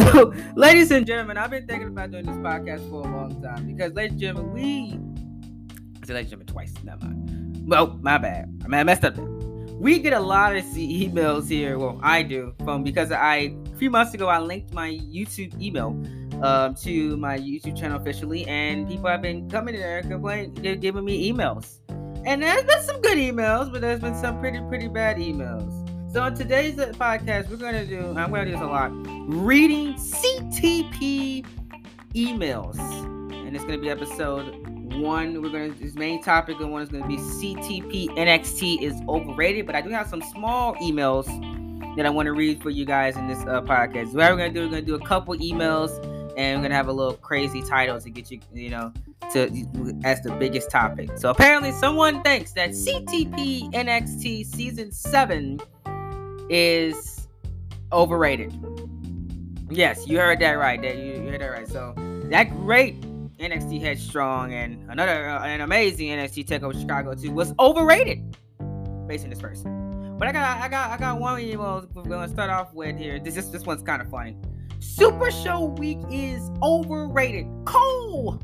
So, ladies and gentlemen, I've been thinking about doing this podcast for a long time because, ladies and gentlemen, we. I said ladies and gentlemen twice. Never mind. Well, my bad. I mean, I messed up. We get a lot of emails here. Well, I do from because I a few months ago I linked my YouTube email um, to my YouTube channel officially, and people have been coming in there complaining, they're giving me emails, and there's been some good emails, but there's been some pretty pretty bad emails. So in today's podcast, we're gonna do. I'm gonna do this a lot. Reading CTP emails, and it's gonna be episode one. We're gonna this main topic and one is gonna be CTP NXT is overrated. But I do have some small emails that I want to read for you guys in this uh, podcast. What we're gonna do, we're gonna do a couple emails, and we're gonna have a little crazy title to get you, you know, to as the biggest topic. So apparently, someone thinks that CTP NXT season seven is overrated. Yes, you heard that right. That you, heard that right. So that great NXT Headstrong and another uh, an amazing NXT Takeover Chicago too was overrated, based on this person. But I got I got I got one email we're gonna start off with here. This is this one's kind of funny. Super Show Week is overrated. Cole,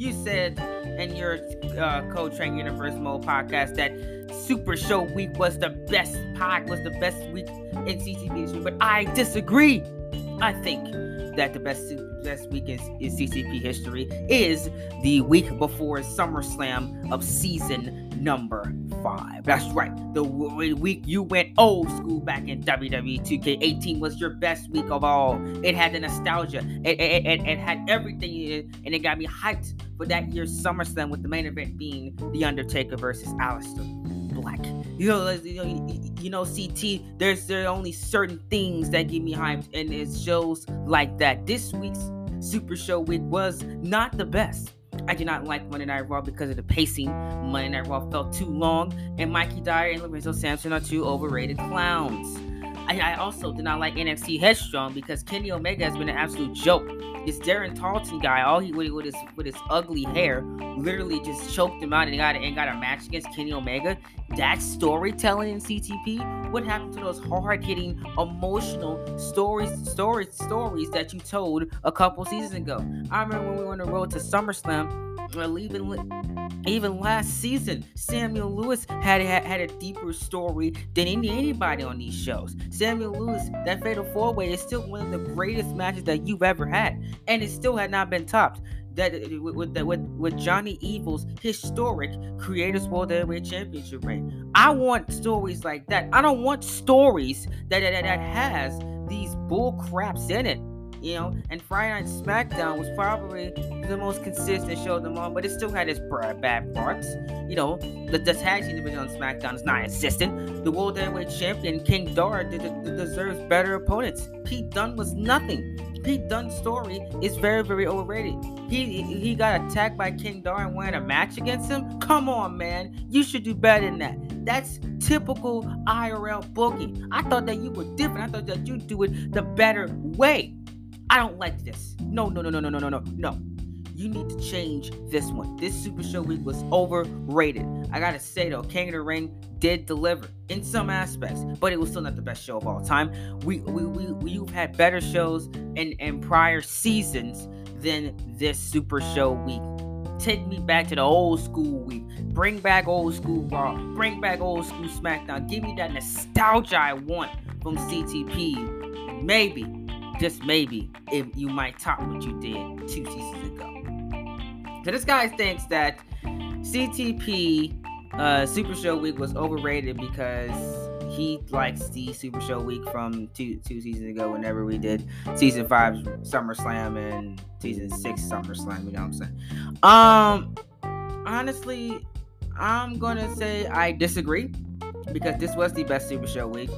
you said in your uh, Coletrain Universe Mode podcast that Super Show Week was the best pod, was the best week in CTP history, but I disagree. I think that the best best week in, in CTP history is the week before SummerSlam of season number five. That's right. The week you went old school back in WWE 2K18 was your best week of all. It had the nostalgia. It, it, it, it had everything in it, and it got me hyped for that year's SummerSlam with the main event being The Undertaker versus Aleister black. You know, you know, you know, CT. There's there are only certain things that get me hyped, and it shows like that. This week's Super Show week was not the best. I did not like Monday Night Raw because of the pacing. Monday Night Raw felt too long, and Mikey Dyer and Lorenzo Samson are two overrated clowns. I, I also did not like NXT Headstrong because Kenny Omega has been an absolute joke. This Darren Tarleton guy, all he with, with his with his ugly hair, literally just choked him out and got and got a match against Kenny Omega. That storytelling in CTP. What happened to those hard hitting, emotional stories, stories, stories that you told a couple seasons ago? I remember when we were on the road to SummerSlam well, even even last season, Samuel Lewis had had, had a deeper story than any, anybody on these shows. Samuel Lewis, that Fatal Four Way is still one of the greatest matches that you've ever had, and it still had not been topped. That uh, with with, with, with Johnny Evil's historic Creators World Heavyweight Championship reign. I want stories like that. I don't want stories that that, that has these bull craps in it you know. And Friday Night SmackDown was probably the most consistent show of them all, but it still had its bad parts. You know, the, the tag team division on SmackDown is not consistent. The World Heavyweight Champion King Dar deserves better opponents. Pete Dunne was nothing. Pete Dunne's story is very, very overrated. He he got attacked by King Dar and won a match against him. Come on, man, you should do better than that. That's typical IRL booking. I thought that you were different. I thought that you'd do it the better way. I don't like this. No, no, no, no, no, no, no, no, no. You need to change this one. This Super Show week was overrated. I gotta say though, King of the Ring did deliver in some aspects, but it was still not the best show of all time. We we we we've had better shows in in prior seasons than this Super Show week. Take me back to the old school week. Bring back old school Raw. Bring back old school SmackDown. Give me that nostalgia I want from CTP. Maybe just maybe, if you might top what you did two seasons ago. So this guy thinks that CTP uh, Super Show Week was overrated because he likes the Super Show Week from two two seasons ago. Whenever we did season five SummerSlam and season six SummerSlam, you know what I'm saying? Um, honestly, I'm gonna say I disagree because this was the best Super Show Week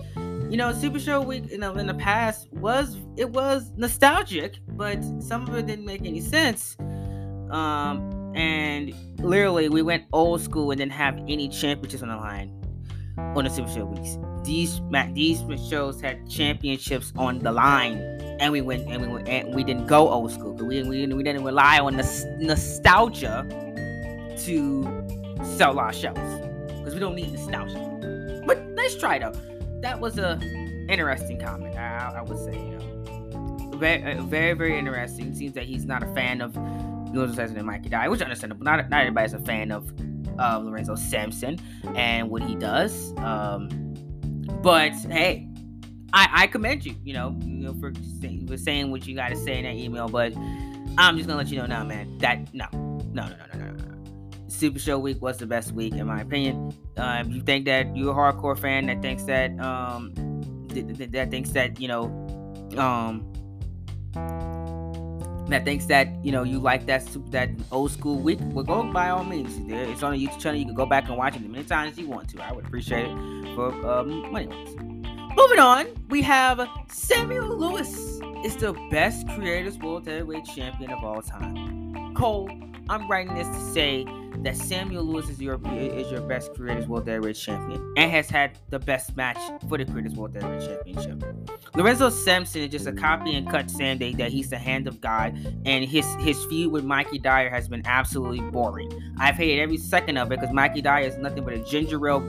you know, Super Show Week, you know, in the past was it was nostalgic, but some of it didn't make any sense. Um, and literally, we went old school and didn't have any championships on the line on the Super Show weeks. These these shows had championships on the line, and we went and we went, and we didn't go old school. We we we didn't rely on the nostalgia to sell our shows because we don't need nostalgia. But let's try though that was a interesting comment. I, I would say, you know, very, very, very interesting. Seems that he's not a fan of Lorenzo Samson and Mikey Dyer, which is understandable. Not, not everybody's a fan of uh, Lorenzo Samson and what he does. Um, but hey, I, I commend you, you know, you know, for, say, for saying what you got to say in that email. But I'm just gonna let you know now, man. That no, no, no, no, no, no. Super Show Week was the best week in my opinion. Uh, if you think that you're a hardcore fan that thinks that um th- th- that thinks that you know um that thinks that you know you like that that old school week, well, go by all means. It's on a YouTube channel. You can go back and watch it as many times as you want to. I would appreciate it for um, money. Moving on, we have Samuel Lewis is the best creators world heavyweight champion of all time. Cole, I'm writing this to say that Samuel Lewis is your is your best Creators World Heavyweight Champion and has had the best match for the Creators World Heavyweight Championship. Lorenzo Samson is just a copy and cut Sandy that he's the hand of God, and his his feud with Mikey Dyer has been absolutely boring. I've hated every second of it because Mikey Dyer is nothing but a ginger ale,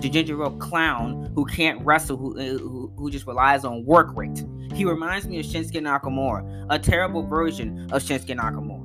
the ginger ale clown who can't wrestle, who, uh, who who just relies on work rate. He reminds me of Shinsuke Nakamura, a terrible version of Shinsuke Nakamura.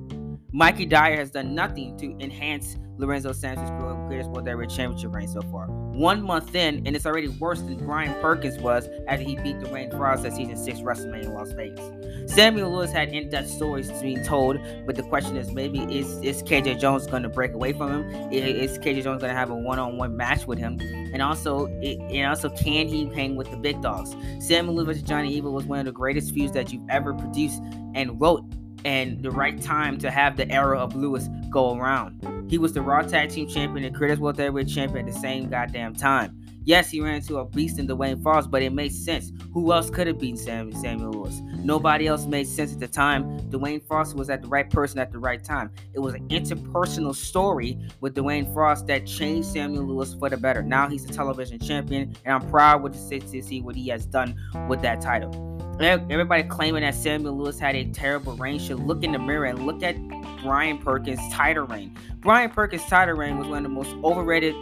Mikey Dyer has done nothing to enhance Lorenzo Sanchez's greatest World Heavyweight Championship reign so far. One month in, and it's already worse than Brian Perkins was after he beat Dwayne Frost at Season 6 WrestleMania in Las Vegas. Samuel Lewis had in-depth stories being told, but the question is maybe is, is KJ Jones going to break away from him? Is KJ Jones going to have a one-on-one match with him? And also, it, and also, can he hang with the big dogs? Samuel Lewis versus Johnny Evil was one of the greatest feuds that you've ever produced and wrote and the right time to have the era of Lewis go around. He was the Raw Tag Team Champion and Creators World Heavyweight Champion at the same goddamn time. Yes, he ran into a beast in Dwayne Frost, but it made sense. Who else could have beaten Sam, Samuel Lewis? Nobody else made sense at the time. Dwayne Frost was at the right person at the right time. It was an interpersonal story with Dwayne Frost that changed Samuel Lewis for the better. Now he's a television champion, and I'm proud with the to see what he has done with that title. Everybody claiming that Samuel Lewis had a terrible reign should look in the mirror and look at Brian Perkins' title reign. Brian Perkins' title reign was one of the most overrated,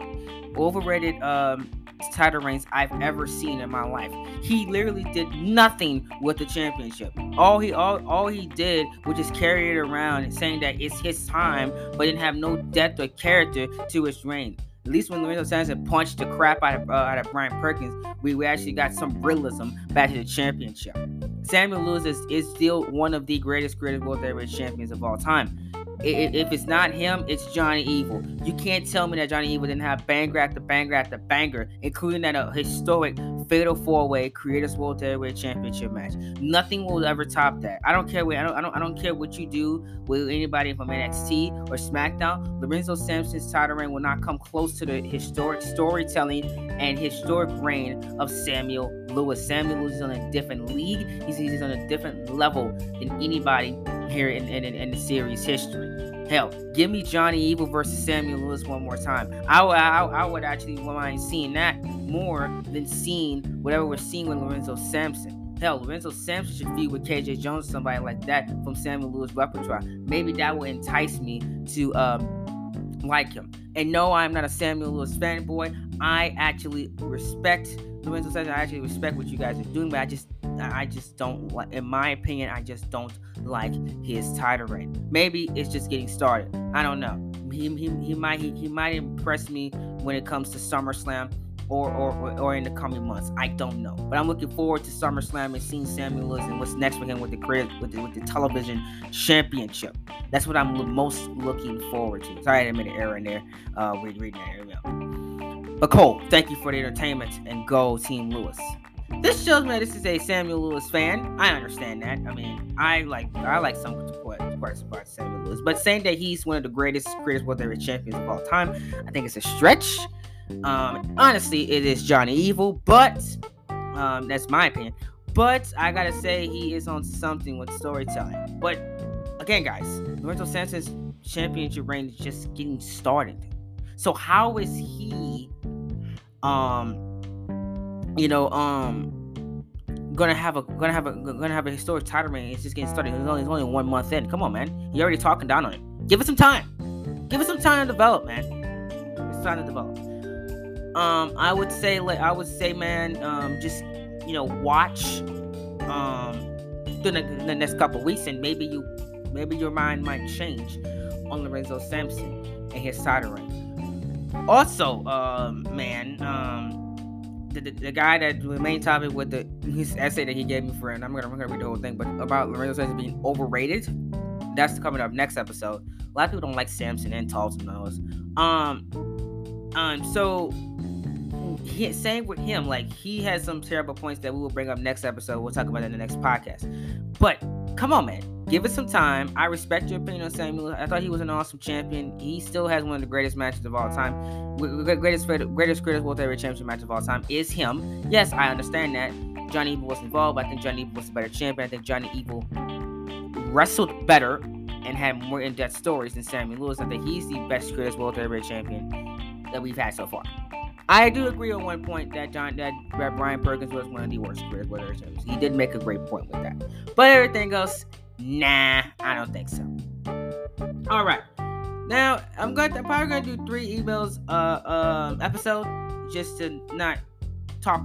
overrated um, title reigns I've ever seen in my life. He literally did nothing with the championship. All he all, all he did was just carry it around and saying that it's his time, but didn't have no depth or character to his reign. At least when Lorenzo Samson punched the crap out of, uh, out of Brian Perkins, we, we actually got some realism back to the championship. Samuel Lewis is, is still one of the greatest creative world heavyweight champions of all time if it's not him, it's Johnny Evil. You can't tell me that Johnny Evil didn't have banger after banger after banger, including that a historic fatal four-way Creators World Heavyweight Championship match. Nothing will ever top that. I don't care what I don't, I don't I don't care what you do with anybody from NXT or SmackDown. Lorenzo Samson's title reign will not come close to the historic storytelling and historic reign of Samuel Lewis. Samuel Lewis is on a different league. He's, he's on a different level than anybody here in, in, in the series history. Hell, give me Johnny Evil versus Samuel Lewis one more time. I, I, I would actually mind seeing that more than seeing whatever we're seeing with Lorenzo Samson. Hell, Lorenzo Samson should feud with KJ Jones, somebody like that from Samuel Lewis repertoire. Maybe that will entice me to um, like him. And no, I'm not a Samuel Lewis fanboy. I actually respect Lorenzo Samson. I actually respect what you guys are doing, but I just I just don't like, in my opinion, I just don't like his title reign. Maybe it's just getting started. I don't know. He, he, he might he, he might impress me when it comes to SummerSlam or, or or in the coming months. I don't know, but I'm looking forward to SummerSlam and seeing Samuels and what's next for him with the with the, with the television championship. That's what I'm most looking forward to. Sorry, I made an error in there. Uh, reading that email. But Cole, thank you for the entertainment and go Team Lewis. This shows me this is a Samuel Lewis fan. I understand that. I mean, I like I like some parts about Samuel Lewis, but saying that he's one of the greatest, greatest world heavyweight champions of all time, I think it's a stretch. Um, honestly, it is Johnny Evil, but um, that's my opinion. But I gotta say, he is on something with storytelling. But again, guys, Lorenzo Samson's championship reign is just getting started. So how is he, um, you know, um, gonna have a gonna have a gonna have a historic title reign. It's just getting started. It's only, it's only one month in. Come on, man. You're already talking down on it. Give it some time. Give it some time to develop, man. It's time to develop. Um, I would say, like, I would say, man, um, just you know, watch, um, the, the next couple weeks, and maybe you, maybe your mind might change on Lorenzo Samson and his soldering. Also, um, man, um, the, the, the, guy that the main topic with the his essay that he gave me for, and I'm gonna, I'm gonna read the whole thing, but about Lorenzo being overrated. That's coming up next episode. A lot of people don't like Samson and Talton knows. Um, um, so he, same with him. Like he has some terrible points that we will bring up next episode. We'll talk about in the next podcast. But come on, man. Give it some time. I respect your opinion on Samuel. I thought he was an awesome champion. He still has one of the greatest matches of all time. Greatest greatest greatest World Heavyweight Championship match of all time is him. Yes, I understand that. Johnny Evil was involved. I think Johnny Evil was a better champion. I think Johnny Evil wrestled better and had more in-depth stories than Samuel Lewis. I think he's the best greatest World Heavyweight Champion that we've had so far. I do agree on one point that John that, Brian Perkins was one of the worst Heavyweight Champions. He did make a great point with that. But everything else, nah, I don't think so. All right. Now I'm going. To, I'm probably gonna do three emails uh um episode just to not talk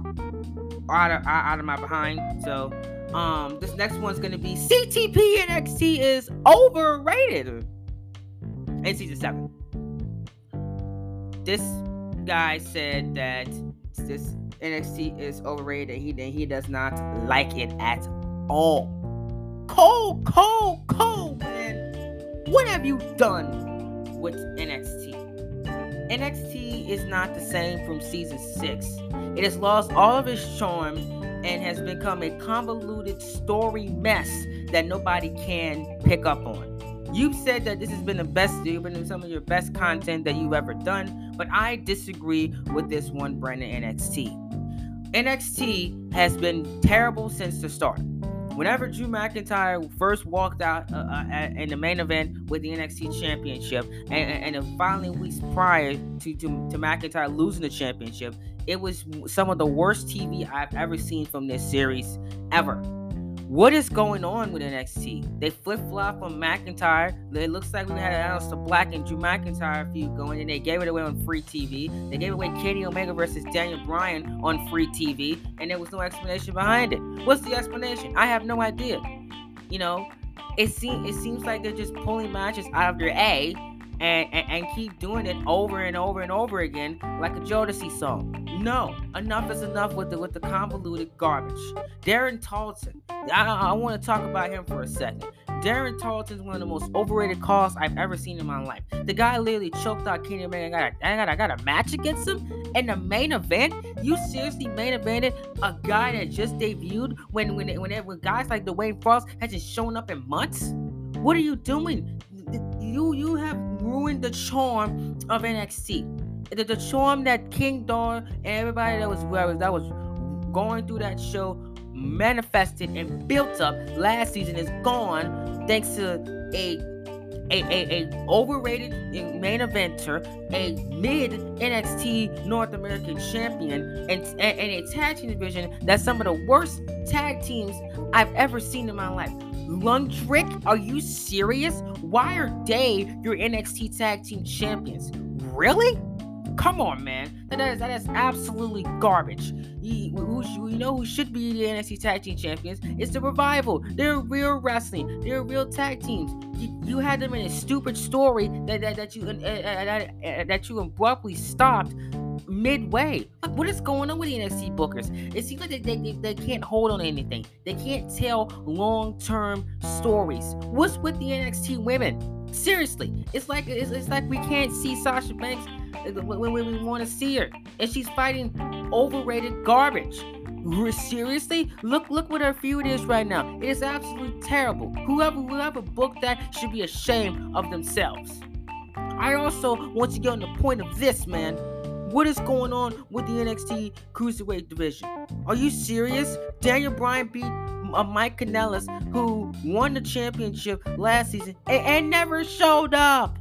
out of out of my behind. So um this next one's gonna be CTP and NXT is overrated in season seven. This guy said that this NXT is overrated. He he does not like it at all. Cole, Cole, Cole, man. What have you done with NXT? NXT is not the same from season six. It has lost all of its charm and has become a convoluted story mess that nobody can pick up on. You've said that this has been the best, you've been some of your best content that you've ever done, but I disagree with this one Brandon NXT. NXT has been terrible since the start. Whenever Drew McIntyre first walked out uh, uh, in the main event with the NXT Championship, and, and, and finally weeks prior to, to, to McIntyre losing the championship, it was some of the worst TV I've ever seen from this series ever. What is going on with NXT? They flip flop on McIntyre. It looks like we had Aleister Black and Drew McIntyre feud going, and they gave it away on free TV. They gave away Kenny Omega versus Daniel Bryan on free TV, and there was no explanation behind it. What's the explanation? I have no idea. You know, it seems it seems like they're just pulling matches out of their A and, and, and keep doing it over and over and over again like a Jodeci song. No, enough is enough with the with the convoluted garbage. Darren Tarleton, I, I want to talk about him for a second. Darren Tarleton is one of the most overrated calls I've ever seen in my life. The guy literally choked out Kenny Omega. I got, a, I got, I got a match against him in the main event. You seriously main evented a guy that just debuted when when when, when guys like Dwayne Frost hasn't shown up in months? What are you doing? You you have ruined the charm of NXT. The, the charm that King Dar and everybody that was that was going through that show manifested and built up last season is gone thanks to a a, a, a overrated main eventer, a mid NXT North American champion, and, and, and a tag team division that's some of the worst tag teams I've ever seen in my life. Lundrick, are you serious? Why are they your NXT Tag Team Champions? Really? Come on, man. That is that is absolutely garbage. You, you know who should be the NXT Tag Team Champions? It's the Revival. They're real wrestling. They're real tag teams. You, you had them in a stupid story that that, that you uh, uh, uh, that you abruptly stopped midway. Like, what is going on with the NXT bookers? It seems like they, they, they can't hold on anything. They can't tell long term stories. What's with the NXT women? Seriously, it's like it's, it's like we can't see Sasha Banks uh, when, when we want to see her, and she's fighting overrated garbage. Seriously, look look what her feud is right now. It is absolutely terrible. Whoever whoever booked that should be ashamed of themselves. I also want to get on the point of this, man. What is going on with the NXT Cruiserweight division? Are you serious? Daniel Bryan beat uh, Mike Kanellis, who won the championship last season and, and never showed up.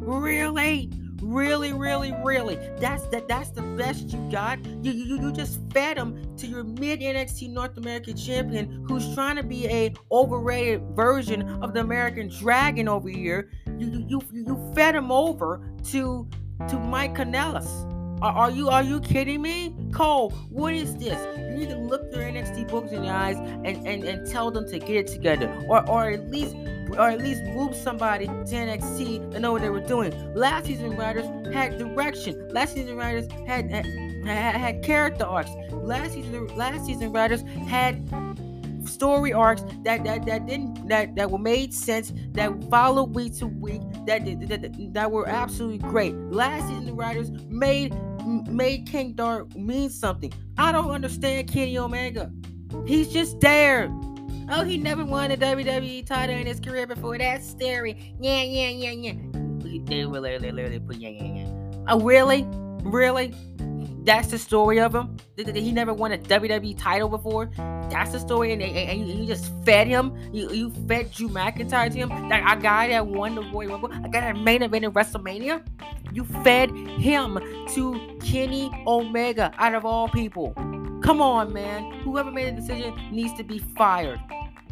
Really? Really, really, really. That's that. That's the best you got. You you, you just fed him to your mid NXT North American champion, who's trying to be a overrated version of the American Dragon over here. You you you, you fed him over to to Mike Kanellis. Are, are you are you kidding me? Cole, what is this? You need to look their NXT books in the eyes and, and, and tell them to get it together. Or or at least or at least move somebody to NXT to know what they were doing. Last season writers had direction. Last season writers had had, had, had character arcs. Last season last season writers had story arcs that that, that didn't that that were made sense that followed week to week that that, that, that were absolutely great. Last season the writers made made King Dark mean something. I don't understand Kenny Omega. He's just there. Oh, he never won a WWE title in his career before. That's scary. Yeah, yeah, yeah, yeah. They literally, literally put yeah, yeah, yeah. Oh, really? Really? That's the story of him. He never won a WWE title before. That's the story, and, and you just fed him. You, you fed Drew McIntyre to him. That a guy that won the Royal Rumble, a guy that main event in WrestleMania. You fed him to Kenny Omega out of all people. Come on, man. Whoever made the decision needs to be fired.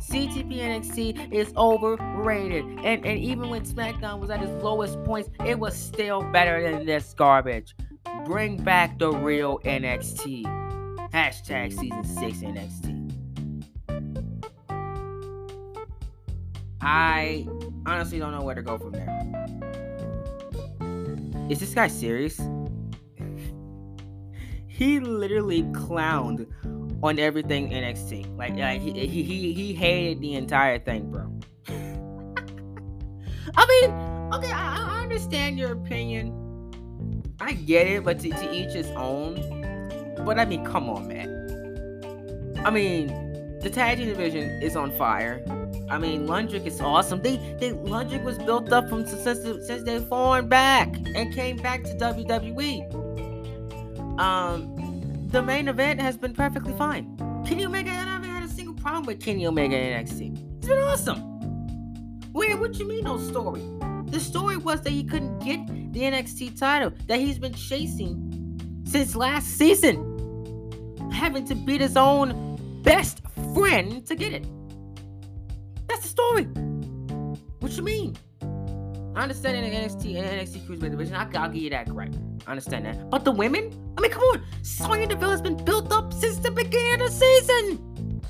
CTP NXT is overrated. And, and even when SmackDown was at its lowest points, it was still better than this garbage. Bring back the real NXT. Hashtag season 6 NXT. I honestly don't know where to go from there. Is this guy serious? he literally clowned on everything NXT. Like, like he, he he hated the entire thing, bro. I mean, okay, I, I understand your opinion I get it, but to, to each his own. But I mean, come on, man. I mean, the tag team division is on fire. I mean, Lundrick is awesome. They, they Lundrick was built up from since since they fallen back and came back to WWE. Um, the main event has been perfectly fine. Kenny Omega, I haven't had a single problem with Kenny Omega in NXT. It's been awesome. Wait, what you mean no story? The story was that he couldn't get the NXT title that he's been chasing since last season, having to beat his own best friend to get it. That's the story. What you mean? I understand in the NXT and NXT Cruiserweight division, I, will give you that right. I understand that. But the women? I mean, come on. Sonya Deville has been built up since the beginning of the season.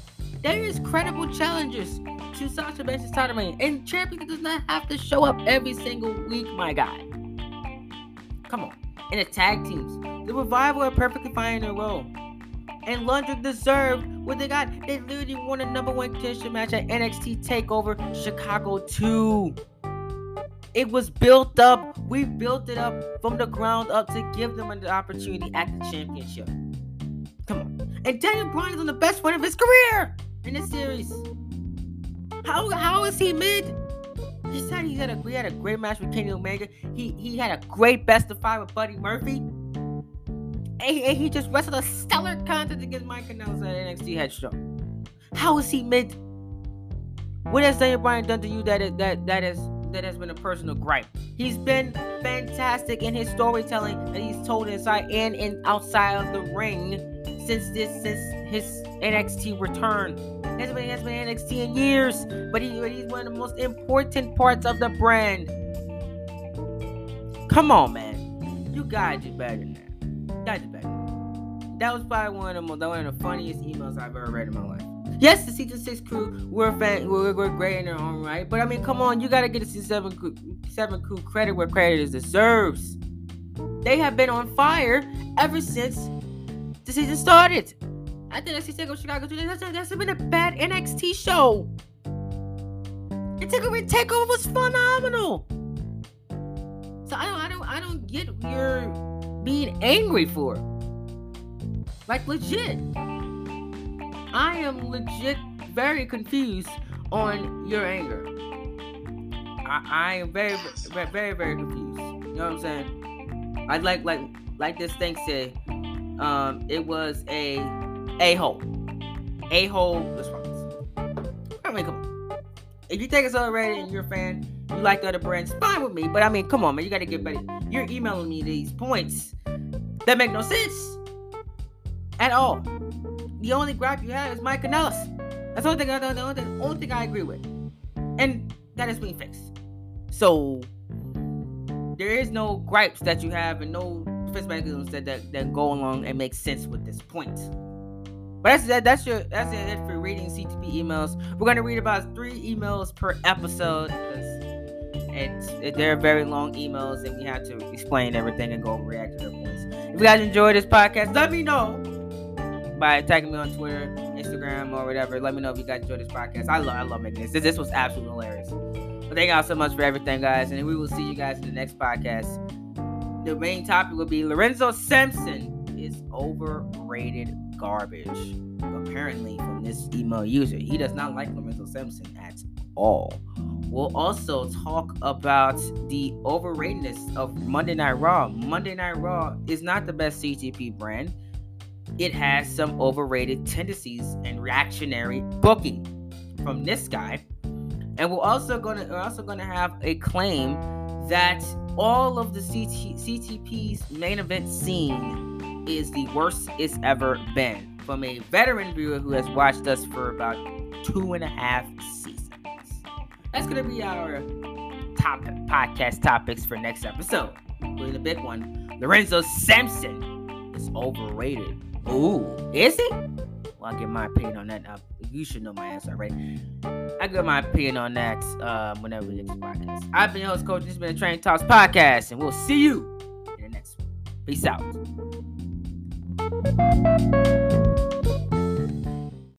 There is credible challengers to Sasha Banks' title reign, and champion does not have to show up every single week, my guy. Come on. And the tag teams, the Revival are perfectly fine in their role. And Lundrick deserved what they got. They literally won a number one contention match at NXT TakeOver Chicago 2. It was built up. We built it up from the ground up to give them an opportunity at the championship. Come on. And Daniel Bryan is on the best run of his career in this series. How how is he mid? He said he had a he had a great match with Kenny Omega. He he had a great best of five with Buddy Murphy. And he, and he just wrestled a stellar contest against Mike Kanellis at NXT Head Show. How is he mid? What has Daniel Bryan done to you that is, that that is that has been a personal gripe? He's been fantastic in his storytelling that he's told inside and in outside of the ring since this since his NXT return. He hasn't been, NXT in years, but, he, he's one of the most important parts of the brand. Come on, man. You gotta do better than that. You gotta do better. That was probably one of the one of the funniest emails I've ever read in my life. Yes, the season six crew were fan, were, were great in their own right, but I mean, come on, you gotta get the season seven crew, seven crew credit where credit is deserves. They have been on fire ever since the season started. I think NXT TakeOver Chicago 2, that's, that's been a bad NXT show. And Takeover Takeover was phenomenal. So I don't, I don't, I don't get your being angry for. Like legit, I am legit very confused on your anger. I, I am very, very, very, very confused. You know what I'm saying? I like, like, like this thing said. Um, it was a a hole. A hole response. I mean, come on. If you think it's overrated and you're a fan, you like the other brands, fine with me. But I mean, come on, man. You got to get better. You're emailing me these points that make no sense at all. The only gripe you have is Mike Kanellis. That's the only thing, I, the only, the only thing I agree with. And that is being fixed. So, there is no gripes that you have and no defense mechanisms that, that that go along and make sense with this point. But that's that, that's your that's it for reading CTP emails. We're gonna read about three emails per episode because it, they're very long emails and we have to explain everything and go react to their points. If you guys enjoy this podcast, let me know by tagging me on Twitter, Instagram, or whatever. Let me know if you guys enjoy this podcast. I love I love making this. This, this was absolutely hilarious. But thank y'all so much for everything, guys, and we will see you guys in the next podcast. The main topic will be Lorenzo Simpson is overrated garbage. Apparently, from this email user, he does not like Lorenzo Simpson at all. We'll also talk about the overratedness of Monday Night Raw. Monday Night Raw is not the best CTP brand. It has some overrated tendencies and reactionary booking from this guy. And we're also gonna we're also gonna have a claim that all of the CT, CTP's main event scene is the worst it's ever been from a veteran viewer who has watched us for about two and a half seasons. That's gonna be our top podcast topics for next episode. Really the big one. Lorenzo Simpson is overrated. Ooh, is he? Well, I'll get my opinion on that. Now. You should know my answer already. I get my opinion on that um, whenever we get this podcast. I've been your host, Coach. This has been a Train Talks podcast, and we'll see you in the next one. Peace out. Thank you.